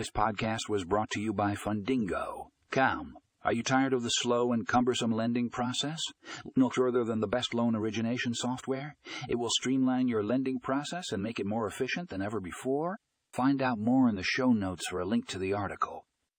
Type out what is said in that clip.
This podcast was brought to you by Fundingo. Come. Are you tired of the slow and cumbersome lending process? No further than the best loan origination software? It will streamline your lending process and make it more efficient than ever before? Find out more in the show notes for a link to the article.